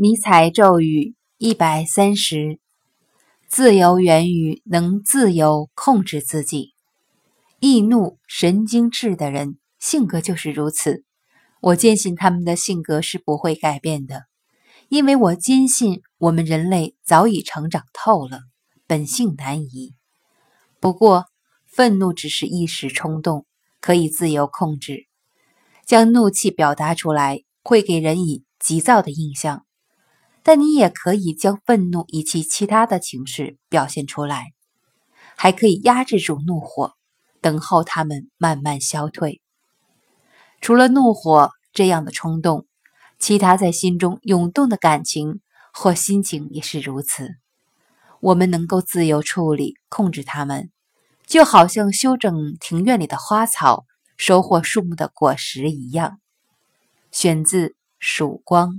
迷彩咒语一百三十：自由源于能自由控制自己。易怒、神经质的人性格就是如此。我坚信他们的性格是不会改变的，因为我坚信我们人类早已成长透了，本性难移。不过，愤怒只是一时冲动，可以自由控制。将怒气表达出来，会给人以急躁的印象。但你也可以将愤怒以及其他的情绪表现出来，还可以压制住怒火，等候它们慢慢消退。除了怒火这样的冲动，其他在心中涌动的感情或心情也是如此。我们能够自由处理、控制它们，就好像修整庭院里的花草、收获树木的果实一样。选自《曙光》。